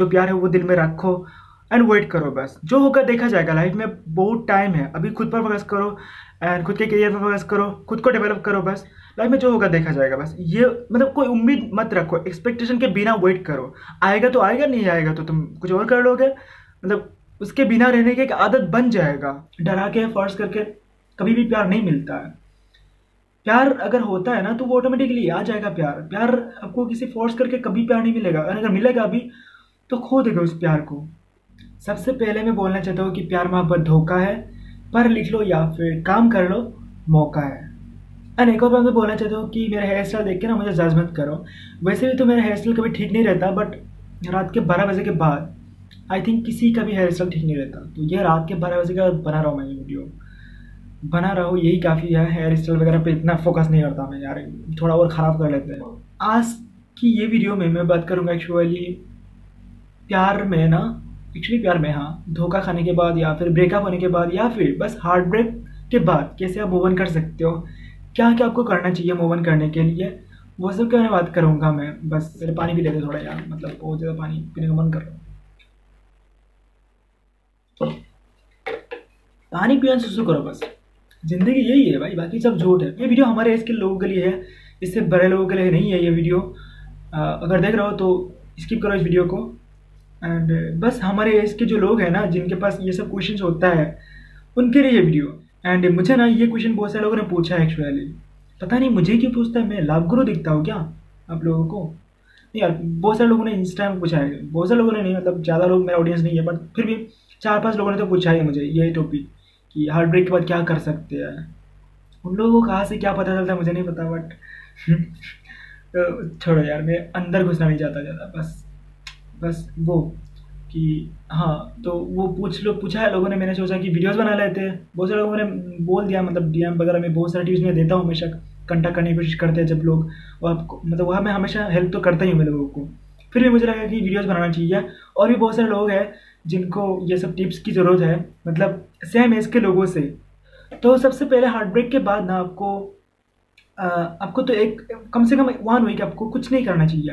जो प्यार है वो दिल में रखो एंड वेट करो बस। जो होगा देखा जाएगा। लाइफ में बहुत टाइम है। अभी खुद पर फोकस करो एंड खुद के करियर पर फोकस करो, खुद को डेवलप करो बस। लाइफ में जो होगा देखा जाएगा बस। ये मतलब कोई उम्मीद मत रखो। एक्सपेक्टेशन के बिना वेट करो। आएगा तो आएगा, नहीं आएगा तो तुम कुछ और कर लोगे। मतलब उसके बिना रहने की एक आदत बन जाएगा। डरा के फोर्स करके कभी भी प्यार नहीं मिलता है। प्यार अगर होता है ना तो वो ऑटोमेटिकली आ जाएगा प्यार। प्यार आपको किसी फोर्स करके कभी प्यार नहीं मिलेगा। और अगर मिलेगा अभी तो खो देगा उस प्यार को। सबसे पहले मैं बोलना चाहता हूँ कि प्यार मोहब्बत धोखा है पढ़ लिख लो या फिर काम कर लो, मौका है। एंड एक और बात मैं बोलना चाहता हूँ कि मेरा हेयर स्टाइल देख के ना मुझे जज मत करो। वैसे भी तो मेरा हेयर स्टाइल कभी ठीक नहीं रहता बट रात के बारह बजे के बाद आई थिंक किसी का भी हेयर स्टाइल ठीक नहीं रहता। तो ये रात के बारह बजे का बना रहा हूँ मैं ये वीडियो बना रहा हूँ, यही काफ़ी है। हेयर स्टाइल वगैरह पे इतना फोकस नहीं करता मैं यार। थोड़ा और ख़राब कर लेते हैं। आज की ये वीडियो में मैं बात करूँगा एक्चुअली प्यार में ना? एक्चुअली प्यार में हाँ। धोखा खाने के बाद या फिर ब्रेकअप होने के बाद या फिर बस हार्ट ब्रेक के बाद कैसे आप मूव कर सकते हो? क्या क्या आपको करना चाहिए मूव करने के लिए? वो सब क्या मैं बात करूँगा मैं। बस मेरे पानी पी लेते थोड़ा यार। मतलब बहुत ज़्यादा पानी पीने का मन कर रहा हूँ। पानी पीना शुरू करो बस। ज़िंदगी यही है भाई। बाकी सब झूठ है। ये वीडियो हमारे एज के लोगों के लिए है। इससे बड़े लोगों के लिए नहीं है ये वीडियो। अगर देख रहे हो तो स्किप करो इस वीडियो को। एंड बस हमारे एज के जो लोग हैं ना, जिनके पास ये सब क्वेश्चन होता है, उनके लिए ये वीडियो एंड मुझे ना ये क्वेश्चन बहुत सारे लोगों ने पूछा है एक्चुअली पता नहीं मुझे क्यों पूछता है, मैं लाभ गुरु दिखता हूँ क्या आप लोगों को? नहीं यार, बहुत सारे लोगों ने इंस्टा में पूछा है. बहुत सारे लोगों ने नहीं मतलब ज़्यादा लोग मेरा ऑडियंस नहीं है बट फिर भी चार पाँच लोगों ने तो पूछा है मुझे यही टॉपिक कि हार्ट ब्रेक के बाद क्या कर सकते हैं. उन लोगों को कहाँ से क्या पता चलता है मुझे नहीं पता बट तो छोड़ो यार, मैं अंदर घुसना नहीं चाहता ज़्यादा, बस. बस वो, कि हाँ तो वो पूछ लो, पूछा है लोगों ने, मैंने सोचा कि वीडियोस बना लेते हैं। बहुत सारे लोगों ने बोल दिया मतलब डीएम वगैरह में, बहुत सारे टीव्स में देता हूँ हमेशा कंटेक्ट करने की कोशिश करते हैं जब लोग। वो आपको मतलब वहाँ मैं हमेशा हेल्प तो करता ही हूँ मैं लोगों को। फिर भी मुझे लगा कि वीडियोज़ बनाना चाहिए। और भी बहुत सारे लोग हैं जिनको ये सब टिप्स की ज़रूरत है मतलब सेम एज के लोगों से। तो सबसे पहले हार्ट ब्रेक के बाद ना आपको आपको तो एक, कम से कम वन वीक आपको कुछ नहीं करना चाहिए।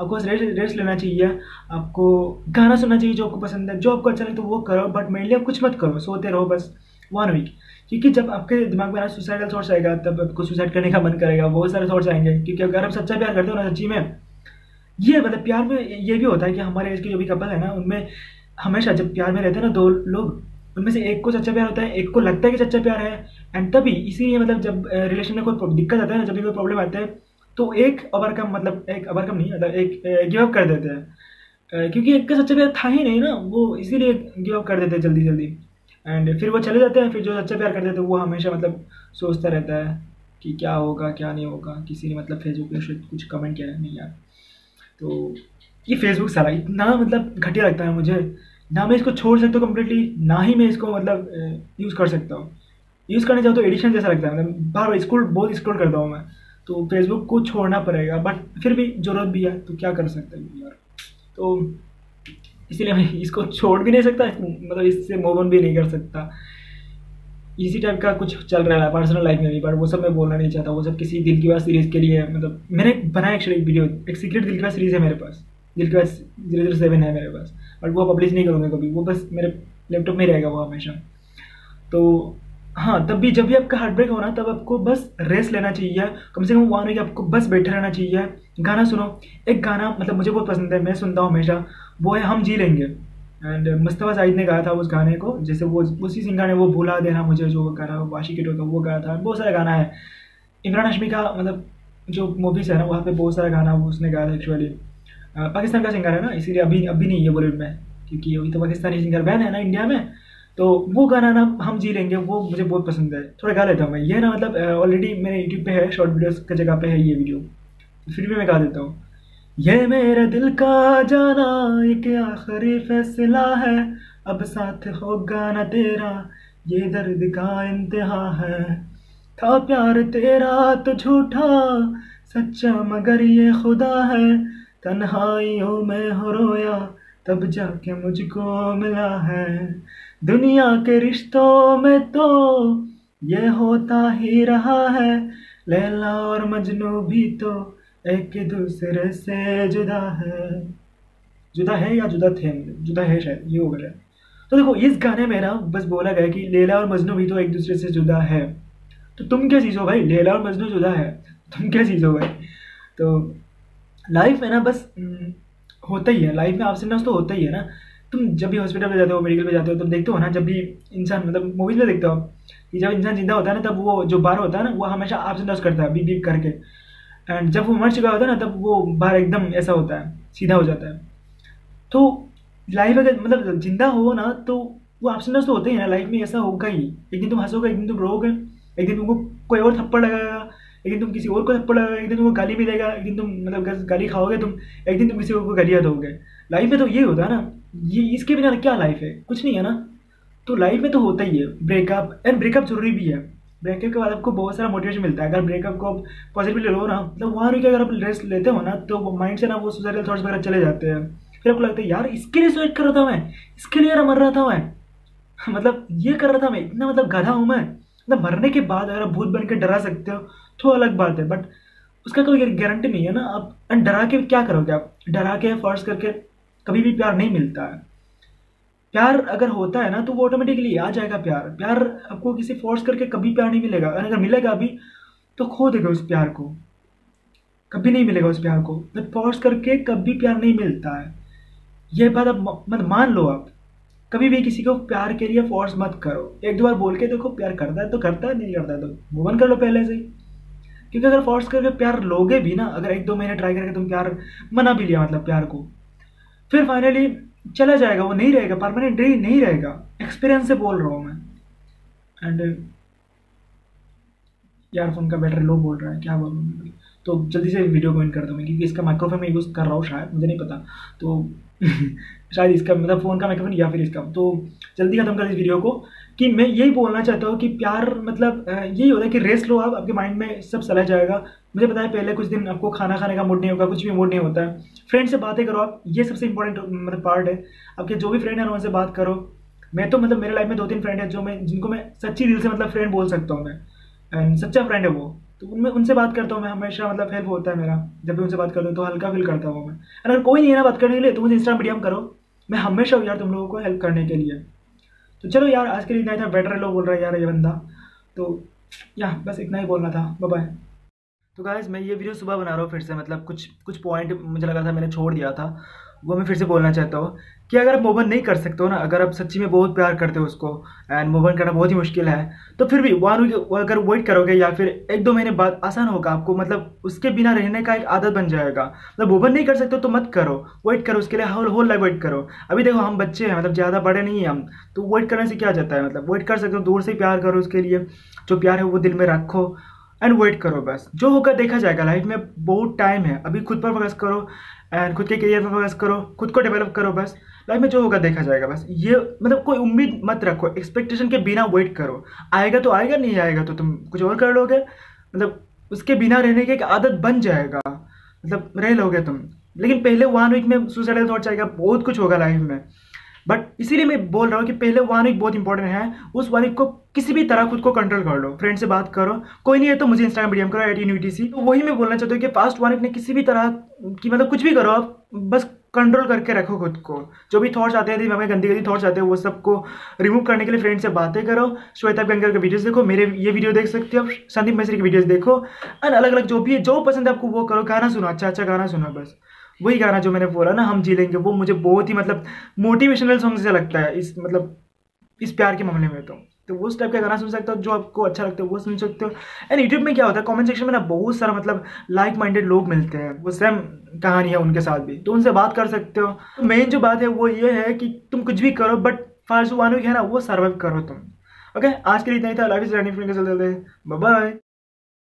आपको रेस्ट रेस्ट लेना चाहिए। आपको गाना सुनना चाहिए जो आपको पसंद है। जो आपको अच्छा लगे तो वो करो बट मेनली आप कुछ मत करो। सोते रहो, बस वन वीक क्योंकि जब आपके दिमाग में सुसाइडल थॉट्स आएगा, तब आपको सुसाइड करने का मन करेगा। बहुत सारे थॉट्स आएँगे। क्योंकि अगर आप सच्चा प्यार करते हो ना सच्ची में, ये मतलब प्यार में ये भी होता है कि हमारे एज के जो भी कपल है ना, उनमें हमेशा जब प्यार में रहते हैं ना, दो लोग उनमें से एक को सच्चा प्यार होता है, एक को लगता है कि सच्चा प्यार है। एंड तभी इसीलिए मतलब जब रिलेशन में कोई दिक्कत आता है ना, जब भी कोई प्रॉब्लम आता है तो एक ओवरकम मतलब एक ओवरकम नहीं मतलब एक गिव अप कर देते हैं। क्योंकि एक का सच्चा प्यार था ही नहीं ना, वो इसीलिए गिव अप कर देते हैं जल्दी जल्दी। एंड फिर वो चले जाते हैं, फिर जो सच्चा प्यार कर देते हैं वो हमेशा मतलब सोचता रहता है कि क्या होगा, क्या नहीं होगा, किसी ने मतलब फेसबुक पे कुछ कमेंट किया नहीं यार। तो ये फेसबुक सारा इतना मतलब घटिया लगता है मुझे। ना मैं इसको छोड़ सकता हूँ कम्प्लीटली ना ही मैं इसको मतलब यूज़ कर सकता हूँ। यूज़ करने चाहूँ तो एडिशन जैसा लगता है मतलब बार बार स्क्रोल बहुत स्क्रोल करता हूँ मैं। तो फेसबुक को छोड़ना पड़ेगा बट फिर भी ज़रूरत भी है तो क्या कर सकते हैं यार? तो इसीलिए मैं इसको छोड़ भी नहीं सकता मतलब इससे मूव ऑन भी नहीं कर सकता। इसी टाइप का कुछ चल रहा है पर्सनल लाइफ में भी बट वो सब मैं बोलना नहीं चाहता, वो सब किसी दिल की बात सीरीज़ के लिए मतलब मैंने बनाया एक्चुअली वीडियो एक सीक्रेट दिल की बात सीरीज़ है मेरे पास। दिल की बात ज़ीरो ज़ीरो सेवन है मेरे पास। बट वो पब्लिश नहीं करूँगा कभी। वो बस मेरे लैपटॉप में रहेगा वो हमेशा। तो हाँ तब भी जब भी आपका हार्ट ब्रेक होना तब आपको बस रेस्ट लेना चाहिए। कम से कम वन वीक आपको बस बैठे रहना चाहिए। गाना सुनो। एक गाना मतलब मुझे बहुत पसंद है, मैं सुनता हूँ हमेशा। वो है हम जी लेंगे। एंड मुस्तफ़ा जाहिद ने गाया था उस गाने को। जैसे वो, उसी सिंगर ने वो भूला देना मुझे, जो गाना वाशी किटो का वो गाया था। बहुत सारा गाना है। इमरान हशमी का मतलब जो मूवीज़ है ना, वहाँ पे बहुत सारा गाना उसने गाया था एक्चुअली पाकिस्तान का सिंगर है ना, इसीलिए अभी अभी नहीं है बॉलीवुड में, क्योंकि अभी तो पाकिस्तानी सिंगर बैन है ना इंडिया में तो वो गाना ना हम जी लेंगे, वो मुझे बहुत पसंद है। थोड़ा गा लेता हूँ मैं। ये ना मतलब ऑलरेडी मेरे यूट्यूब पे है शॉर्ट वीडियोस का जगह पे है ये वीडियो फिर भी मैं गा देता हूँ। ये मेरे दिल का जाना, एक आखिरी फैसला है। अब साथ होगा ना तेरा, ये दर्द का इंतहा है। था प्यार तेरा तो झूठा, सच्चा मगर ये खुदा है। तन्हाइयों में हो रोया, तब जाके मुझको मिला है। दुनिया के रिश्तों में तो ये होता ही रहा है, लैला और मजनू भी तो एक दूसरे से जुदा है। जुदा है या जुदा थे? जुदा है शायद, ये हो गया। तो देखो, इस गाने में ना बस बोला गया कि लेला और मजनू भी तो एक दूसरे से जुदा है। तो तुम क्या चीज़ हो भाई? लेला और मजनू जुदा है? तुम क्या चीज़ हो भाई? तो लाइफ में ना बस हम्म, होता ही है लाइफ में आपसे तो होता ही है ना। तुम जब भी हॉस्पिटल में जाते हो मेडिकल में जाते हो तुम देखते हो ना जब भी इंसान मतलब मूवीज़ में देखते हो कि जब इंसान ज़िंदा होता है ना तब वो जो बाहर होता है ना वो हमेशा आपसे नर्स करता है बीप बीप करके। एंड जब वो मर चुका होता है ना तब वो बाहर एकदम ऐसा होता है सीधा हो जाता है। तो लाइफ अगर मतलब ज़िंदा हो ना तो वो नर्स तो होते ही ना लाइफ में ऐसा होगा ही। एक दिन तुम हंसोगे एक दिन तुम रोगे एक दिन तुमको कोई और थप्पड़ लगाएगा। एक दिन तुम किसी और को थप्पड़ लगाएगा एक दिन तुमको गाली मिलेगा एक दिन तुम मतलब गाली खाओगे तुम, एक दिन तुम किसी और को गालियाँ दोगे। लाइफ में तो ये होता है ना, ये इसके बिना क्या लाइफ है? कुछ नहीं है ना। तो लाइफ में तो होता ही है ब्रेकअप एंड ब्रेकअप ज़रूरी भी है। ब्रेकअप के बाद आपको बहुत सारा मोटिवेशन मिलता है। अगर ब्रेकअप को आप पॉजिटिवली लो ना मतलब वहाँ रुके अगर आप रेस्ट लेते हो ना तो माइंड से ना वो सुसाइडल थॉट्स वगैरह चले जाते हैं। फिर आपको लगता है, यार, इसके लिए सुसाइड कर रहा था मैं, इसके लिए यार मर रहा था मैं। मतलब ये कर रहा था मैं, इतना मतलब गधा हूँ मैं। मतलब मरने के बाद अगर आप भूत बन के डरा सकते हो तो अलग बात है बट उसका कोई गारंटी नहीं है ना। आप एंड डरा के क्या करोगे आप? डरा के फोर्स करके कभी भी प्यार नहीं मिलता है। प्यार अगर होता है ना तो वो ऑटोमेटिकली आ जाएगा प्यार। प्यार आपको किसी फोर्स करके कभी प्यार नहीं मिलेगा। और अगर मिलेगा अभी तो खो देगा उस प्यार को। कभी नहीं मिलेगा उस प्यार को। मतलब फोर्स करके कभी प्यार नहीं मिलता है। यह बात आप मत मान लो आप। कभी भी किसी को प्यार के लिए फोर्स मत करो। एक दो बार बोल के देखो, प्यार करता है तो करता है, नहीं करता है तो मूवन कर लो पहले से ही। क्योंकि अगर फोर्स करके प्यार लोगे भी ना, अगर एक दो महीने ट्राई करके तुम प्यार, मना भी लिया मतलब प्यार को, फिर फाइनली चला जाएगा, वो नहीं रहेगा परमानेंट नहीं रहेगा। एक्सपीरियंस से बोल रहा हूँ मैं। एंड यार फ़ोन का बैटरी लो बोल रहा है, क्या बोलूँ मैं? तो जल्दी से वीडियो को इन कर दूँ मैं, क्योंकि इसका माइक्रोफोन मैं यूज़ कर रहा हूँ शायद, मुझे नहीं पता। तो शायद इसका मतलब फ़ोन का माइक्रोफोन या फिर इसका। तो जल्दी खत्म कर इस वीडियो को, कि मैं यही बोलना चाहता हूँ कि प्यार मतलब यही होता है कि रेस्ट लो आप, आपके माइंड में सब चला जाएगा। मुझे पता है पहले कुछ दिन आपको खाना खाने का मूड नहीं होगा, कुछ भी मूड नहीं होता है। फ्रेंड से बातें करो आप, ये सबसे इंपॉर्टेंट मतलब पार्ट है। आपके जो भी फ्रेंड है, उनसे बात करो। मैं तो मतलब मेरे लाइफ में दो तीन फ्रेंड है जो मैं, जिनको मैं सच्ची दिल से मतलब फ्रेंड बोल सकता हूँ मैं। एंड सच्चा फ्रेंड है वो। तो उनमें उनसे बात करता हूँ, मैं हमेशा मतलब हेल्प होता है मेरा। जब भी उनसे बात करता हूँ तो हल्का फील करता हूँ मैं। अगर कोई नहीं है ना बात करने के लिए तो मुझे इंस्टा मीडियम करो। मैं हमेशा हूँ यार तुम लोगों को हेल्प करने के लिए। तो चलो यार, आज के लिए इतना था। बेटर लोग बोल रहा है यार ये बंदा। तो या बस इतना ही बोलना था। बाय तो गाइज़ मैं ये वीडियो सुबह बना रहा हूँ फिर से। मतलब कुछ कुछ पॉइंट मुझे लगा था मैंने छोड़ दिया था। वो मैं फिर से बोलना चाहता हूँ कि अगर आप मूवन नहीं कर सकते हो ना, अगर आप सच्ची में बहुत प्यार करते हो उसको एंड मूवन करना बहुत ही मुश्किल है तो फिर भी वन वीक अगर वेट करोगे या फिर एक दो महीने बाद आसान होगा आपको मतलब उसके बिना रहने का एक आदत बन जाएगा। मतलब मूवन नहीं कर सकते तो मत करो वेट करो, उसके लिए होल होल लाइफ वेट करो। अभी देखो हम बच्चे हैं मतलब ज़्यादा बड़े नहीं हैं हम तो वेट करने से क्या जाता है मतलब वेट कर सकते हो, दूर से प्यार करो उसके लिए, जो प्यार है वो दिल में रखो एंड वेट करो बस। जो होगा देखा जाएगा लाइफ में बहुत टाइम है, अभी खुद पर फोकस करो एंड खुद के करियर पर फोकस करो, खुद को डेवलप करो बस। लाइफ में जो होगा देखा जाएगा बस। ये मतलब कोई उम्मीद मत रखो एक्सपेक्टेशन के बिना वेट करो। आएगा तो आएगा, नहीं आएगा तो तुम कुछ और कर लोगे। मतलब उसके बिना रहने की एक आदत बन जाएगा। मतलब रह लोगे तुम। लेकिन पहले वन वीक में सुसाइडल थॉट आएगा, बहुत कुछ होगा लाइफ में। बट इसीलिए मैं बोल रहा हूँ कि पहले वन वीक बहुत इंपॉर्टेंट है। उस वन वीक को किसी भी तरह खुद को कंट्रोल कर लो। फ्रेंड से बात करो। कोई नहीं है तो मुझे इंस्टाग्राम मीडियम करो एटी यूटीसी तो वही मैं बोलना चाहता हूँ कि फास्ट वन वीक ने किसी भी तरह की मतलब कुछ भी करो, आप बस कंट्रोल करके रखो खुद को। जो भी थॉट्स आते हैं दिमाग में गंदी गंदी थॉट्स आते हैं, वो सबको रिमूव करने के लिए फ्रेंड से बातें करो। श्वेता गंगर के वीडियोस देखो। मेरे ये वीडियो देख सकते हो संदीप मिश्री की वीडियोस देखो। एंड अलग अलग जो भी है, जो पसंद है आपको वो करो। गाना सुनो। अच्छा अच्छा गाना सुनो बस। वही गाना जो मैंने बोला ना, हम जी लेंगे, वो मुझे बहुत ही मतलब मोटिवेशनल सॉन्ग से लगता है, इस मतलब इस प्यार के मामले में तो। तो उस टाइप का गाना सुन सकते हो, जो आपको अच्छा लगता है, वो सुन सकते हो। एंड यूट्यूब में क्या होता है कमेंट सेक्शन में ना बहुत सारा मतलब लाइक माइंडेड लोग मिलते हैं, वो सेम कहानी है उनके साथ भी। तो उनसे बात कर सकते हो। मेन जो बात है, वो ये है कि तुम कुछ भी करो बट फालतू वालों है ना, वो सर्वाइव करो तुम। ओके आज के लिए इतना ही था। Life is running bye bye